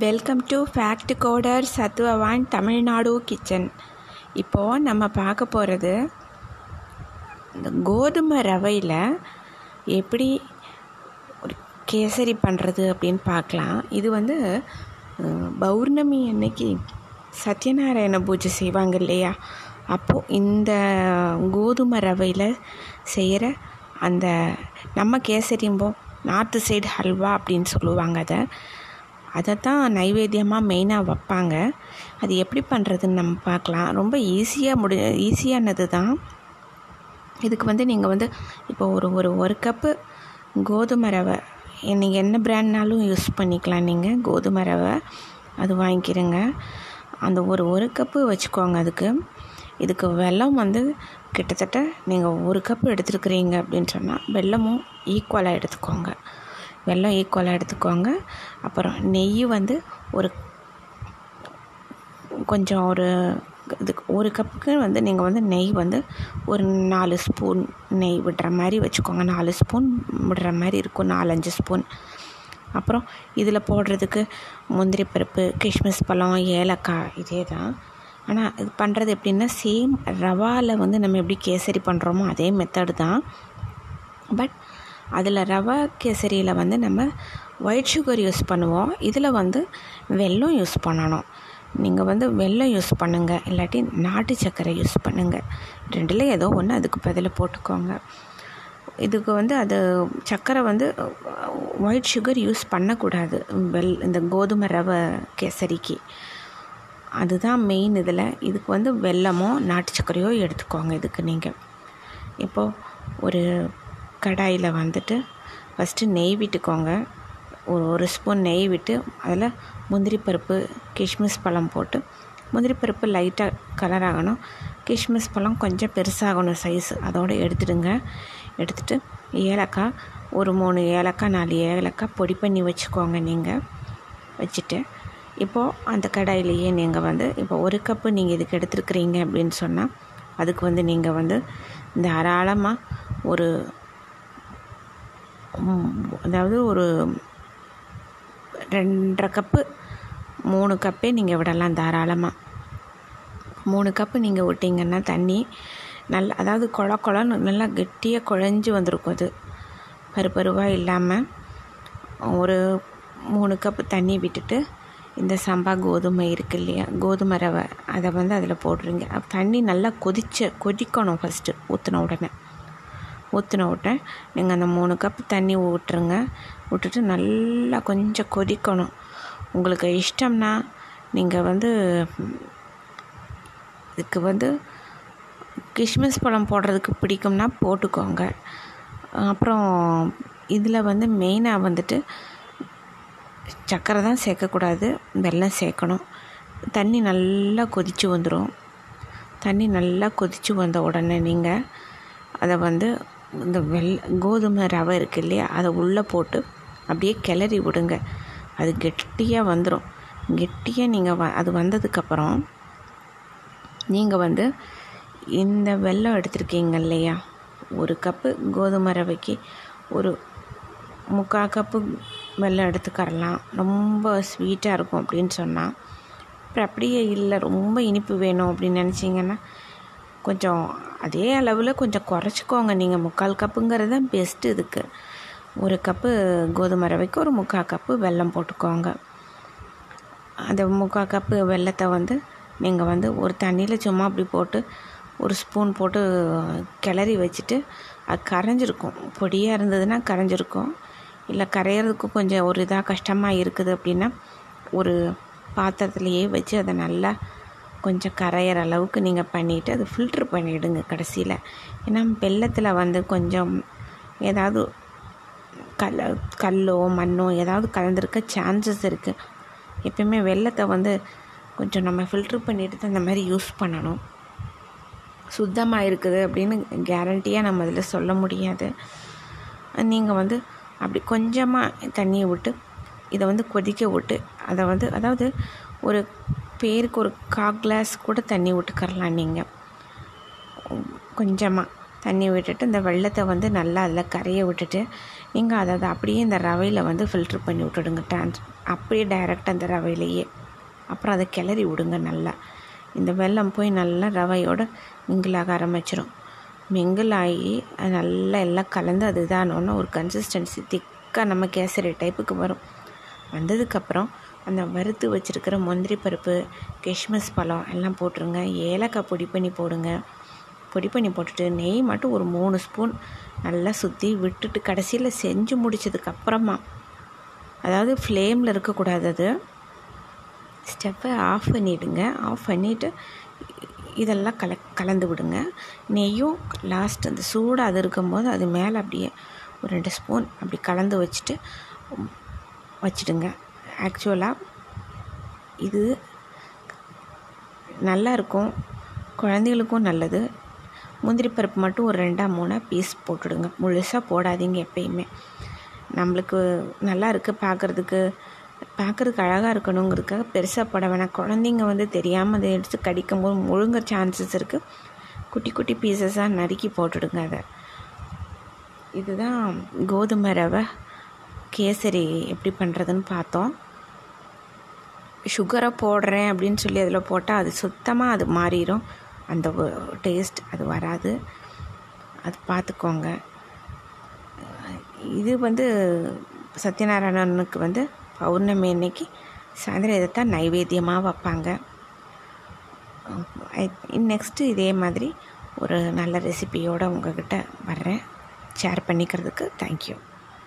Welcome to fact coder சத்துவவான் Tamil Nadu kitchen இப்போது நம்ம பார்க்க போகிறது இந்த கோதுமை ரவையில் எப்படி ஒரு கேசரி பண்ணுறது அப்படின்னு பார்க்கலாம். இது வந்து பௌர்ணமி அன்னைக்கு சத்யநாராயண பூஜை செய்வாங்க இல்லையா? அப்போது இந்த கோதுமை ரவையில் செய்கிற அந்த நம்ம கேசரிம்போம் நார்த்து சைடு ஹல்வா அப்படின்னு சொல்லுவாங்க அதை. அதை தான் நைவேத்தியமாக மெயினாக வைப்பாங்க. அது எப்படி பண்ணுறதுன்னு நம்ம பார்க்கலாம். ரொம்ப ஈஸியாக முடி ஈஸியானது தான் இதுக்கு வந்து நீங்கள் வந்து இப்போ ஒரு ஒரு ஒரு கப்பு கோதுமை ரவை நீங்கள் என்ன பிராண்ட்னாலும் யூஸ் பண்ணிக்கலாம் நீங்கள் கோதுமை ரவை அது வாங்கிக்கிறங்க அந்த ஒரு ஒரு கப்பு வச்சுக்கோங்க அதுக்கு. இதுக்கு வெல்லம் வந்து கிட்டத்தட்ட நீங்கள் ஒரு கப்பு எடுத்துருக்குறீங்க அப்படின்னு சொன்னால் வெல்லமும் ஈக்குவலாக எடுத்துக்கோங்க. வெள்ளம் ஈக்குவலாக எடுத்துக்கோங்க. அப்புறம் நெய் வந்து ஒரு கொஞ்சம் ஒரு இதுக்கு ஒரு கப்புக்கு வந்து நீங்கள் வந்து நெய் வந்து ஒரு நாலு ஸ்பூன் நெய் விடுற மாதிரி வச்சுக்கோங்க. நாலு ஸ்பூன் விடுற மாதிரி இருக்கும். நாலஞ்சு ஸ்பூன் அப்புறம் இதில் போடுறதுக்கு முந்திரி பருப்பு கிஷ்மிஸ் பழம் ஏலக்காய் இதே தான். ஆனால் இது பண்ணுறது எப்படின்னா சேம் ரவாவில் வந்து நம்ம எப்படி கேசரி பண்ணுறோமோ அதே மெத்தடு தான். பட் அதில் ரவா கேசரியில் வந்து நம்ம ஒயிட் சுகர் யூஸ் பண்ணுவோம். இதில் வந்து வெல்லம் யூஸ் பண்ணணும். நீங்கள் வந்து வெல்லம் யூஸ் பண்ணுங்கள் இல்லாட்டி நாட்டு சர்க்கரை யூஸ் பண்ணுங்கள் ரெண்டில் ஏதோ ஒன்று அதுக்கு பதில் போட்டுக்கோங்க. இதுக்கு வந்து அது சர்க்கரை வந்து ஒயிட் சுகர் யூஸ் பண்ணக்கூடாது. வெல் இந்த கோதுமை ரவை கேசரிக்கு. அதுதான் மெயின் இதில். இதுக்கு வந்து வெல்லமோ நாட்டு சர்க்கரையோ எடுத்துக்கோங்க. இதுக்கு நீங்கள் இப்போது ஒரு கடாயில் வந்துட்டு ஃபஸ்ட்டு நெய் விட்டுக்கோங்க. ஒரு ஒரு ஸ்பூன் நெய் விட்டு அதில் முந்திரி பருப்பு கிஷ்மிஸ் பழம் போட்டு முந்திரி பருப்பு லைட்டாக கலர் ஆகணும். கிஷ்மிஸ் பழம் கொஞ்சம் பெருசாகணும் சைஸ் அதோடு எடுத்துடுங்க. எடுத்துட்டு ஏலக்காய் ஒரு மூணு ஏலக்காய் நாலு ஏலக்காய் பொடி பண்ணி வச்சுக்கோங்க நீங்கள் வச்சுட்டு இப்போது அந்த கடாயிலேயே நீங்கள் வந்து இப்போ ஒரு கப்பு நீங்கள் இதுக்கு எடுத்துருக்குறீங்க அப்படின்னு சொன்னால் அதுக்கு வந்து நீங்கள் வந்து தாராளமாக ஒரு அதாவது ஒரு ரெண்டரை கப்பு மூணு கப்பே நீங்கள் விடலாம் தாராளமாக மூணு கப்பு நீங்கள் விட்டிங்கன்னா தண்ணி நல்லா அதாவது குழ குழன்னு நல்லா கெட்டியாக குழஞ்சி வந்திருக்கும் அது. பருப்பருவாக இல்லாமல் ஒரு மூணு கப்பு தண்ணி விட்டுட்டு இந்த சம்பா கோதுமை இருக்கு இல்லையா கோதுமை ரவை அதை வந்து அதில் போடுறீங்க. தண்ணி நல்லா கொதிச்ச கொதிக்கணும் ஃபஸ்ட்டு ஊற்றின உடனே. ஊற்றின விட்டேன் நீங்கள் அந்த மூணு கப் தண்ணி ஊட்டுருங்க விட்டுட்டு நல்லா கொஞ்சம் கொதிக்கணும். உங்களுக்கு இஷ்டம்னா நீங்கள் வந்து இதுக்கு வந்து கிஷ்மிஸ் பழம் போடுறதுக்கு பிடிக்கும்னா போட்டுக்கோங்க. அப்புறம் இதில் வந்து மெயினாக வந்துட்டு சர்க்கரை தான் சேர்க்கக்கூடாது வெல்லம் சேர்க்கணும். தண்ணி நல்லா கொதித்து வந்துடும் தண்ணி நல்லா கொதித்து வந்த உடனே நீங்கள் அதை வந்து இந்த வெள் கோதுமை ரவை இருக்கு இல்லையா? அதை உள்ளே போட்டு அப்படியே கிளறி விடுங்க. அது கெட்டியாக வந்துடும் கெட்டியாக நீங்கள் வ அது வந்ததுக்கப்புறம் நீங்கள் வந்து இந்த வெல்லம் எடுத்திருக்கீங்க இல்லையா? ஒரு கப்பு கோதுமை ரவைக்கு ஒரு முக்கால் கப்பு வெல்லம் எடுத்துக்கரலாம். ரொம்ப ஸ்வீட்டாக இருக்கும் அப்படின்னு சொன்னால் அப்புறம் அப்படியே இல்லை ரொம்ப இனிப்பு வேணும் அப்படின்னு நினச்சிங்கன்னா கொஞ்சம் அதே அளவில் கொஞ்சம் குறைச்சிக்கோங்க. நீங்கள் முக்கால் கப்புங்கிறது தான் பெஸ்ட்டு இதுக்கு. ஒரு கப்பு கோதுமை ரவைக்கு ஒரு முக்கால் கப்பு வெல்லம் போட்டுக்கோங்க. அந்த முக்கால் கப்பு வெல்லத்தை வந்து நீங்கள் வந்து ஒரு தண்ணியில் சும்மா அப்படி போட்டு ஒரு ஸ்பூன் போட்டு கிளறி வச்சுட்டு அது கரைஞ்சிருக்கும். பொடியாக இருந்ததுன்னா கரைஞ்சிருக்கும். இல்லை கரையிறதுக்கு கொஞ்சம் ஒரு இதாக கஷ்டமாக இருக்குது அப்படின்னா ஒரு பாத்திரத்துலையே வச்சு அதை நல்லா கொஞ்சம் கரையிற அளவுக்கு நீங்கள் பண்ணிவிட்டு அதை ஃபில்ட்ரு பண்ணிவிடுங்க கடைசியில். ஏன்னா வெள்ளத்தில் வந்து கொஞ்சம் ஏதாவது கல் கல்லோ மண்ணோ ஏதாவது கலந்துருக்க சான்சஸ் இருக்குது எப்பயுமே வெள்ளத்தை வந்து கொஞ்சம் நம்ம ஃபில்ட்ரு பண்ணிட்டு தான் இந்த மாதிரி யூஸ் பண்ணணும். சுத்தமாக இருக்குது அப்படின்னு கேரண்டியாக நம்ம அதில் சொல்ல முடியாது. நீங்கள் வந்து அப்படி கொஞ்சமாக தண்ணியை விட்டு இதை வந்து கொதிக்க விட்டு அதை வந்து அதாவது ஒரு பேருக்கு ஒரு கா கிளாஸ் கூட தண்ணி விட்டுக்கரலாம் நீங்கள் கொஞ்சமாக தண்ணி விட்டுட்டு இந்த வெள்ளத்தை வந்து நல்லா அதில் கரைய விட்டுட்டு நீங்கள் அதை அதை அப்படியே இந்த ரவையில் வந்து ஃபில்ட்ரு பண்ணி விட்டுடுங்க. டான்ஸ் அப்படியே டைரெக்டாக அந்த ரவையிலையே. அப்புறம் அதை கிளறி விடுங்க நல்லா. இந்த வெல்லம் போய் நல்லா ரவையோடு மிங்கிளாக ஆரம்பிச்சிடும் மிங்கிள் ஆகி அது நல்லா எல்லாம் கலந்து அது இதானோன்னு ஒரு கன்சிஸ்டன்சி திக்காக நம்ம கேசரி டைப்புக்கு வரும். வந்ததுக்கப்புறம் அந்த வறுத்து வச்சுருக்கிற முந்திரி பருப்பு கிஷ்மிஸ் பழம் எல்லாம் போட்டுருங்க. ஏலக்காய் பொடி பண்ணி போடுங்க. பொடி பண்ணி போட்டுட்டு நெய் மட்டும் ஒரு மூணு ஸ்பூன் நல்லா சுற்றி விட்டுட்டு கடைசியில் செஞ்சு முடிச்சதுக்கப்புறமா அதாவது ஃப்ளேமில் இருக்கக்கூடாது அது. ஸ்டெப்பை ஆஃப் பண்ணிவிடுங்க ஆஃப் பண்ணிவிட்டு இதெல்லாம் கல கலந்து விடுங்க. நெய்யும் லாஸ்ட் அந்த சூடாக அது இருக்கும்போது அது மேலே அப்படியே ஒரு ரெண்டு ஸ்பூன் அப்படி கலந்து வச்சுட்டு வச்சுடுங்க. ஆக்சுவலாக இது நல்லா இருக்கும் குழந்தைகளுக்கும் நல்லது. முந்திரி பருப்பு மட்டும் ஒரு ரெண்டாக மூணாக பீஸ் போட்டுடுங்க. முழுசாக போடாதீங்க எப்பயுமே. நம்மளுக்கு நல்லா இருக்குது பார்க்குறதுக்கு பார்க்குறதுக்கு அழகாக இருக்கணுங்கிறதுக்காக பெருசாக போட வேணாம். குழந்தைங்க வந்து தெரியாமல் அதை எடுத்து கடிக்கும்போது முழுங்க சான்சஸ் இருக்குது குட்டி குட்டி பீசஸாக நறுக்கி போட்டுடுங்க அதை. இதுதான் கோதுமை ரவை. கேசரி எப்படி பண்ணுறதுன்னு பார்த்தோம். சுகரை போடுறேன் அப்படின்னு சொல்லி அதில் போட்டால் அது சுத்தமாக அது மாறிடும் அந்த டேஸ்ட் அது வராது. அது பார்த்துக்கோங்க. இது வந்து சத்யநாராயணனுக்கு வந்து பௌர்ணமி அன்னைக்கு சாயந்தரம் இதைத்தான் நைவேத்தியமாக வைப்பாங்க. நெக்ஸ்ட்டு இதே மாதிரி ஒரு நல்ல ரெசிபியோடு உங்கள்கிட்ட வர்றேன். ஷேர் பண்ணிக்கிறதுக்கு தேங்க்யூ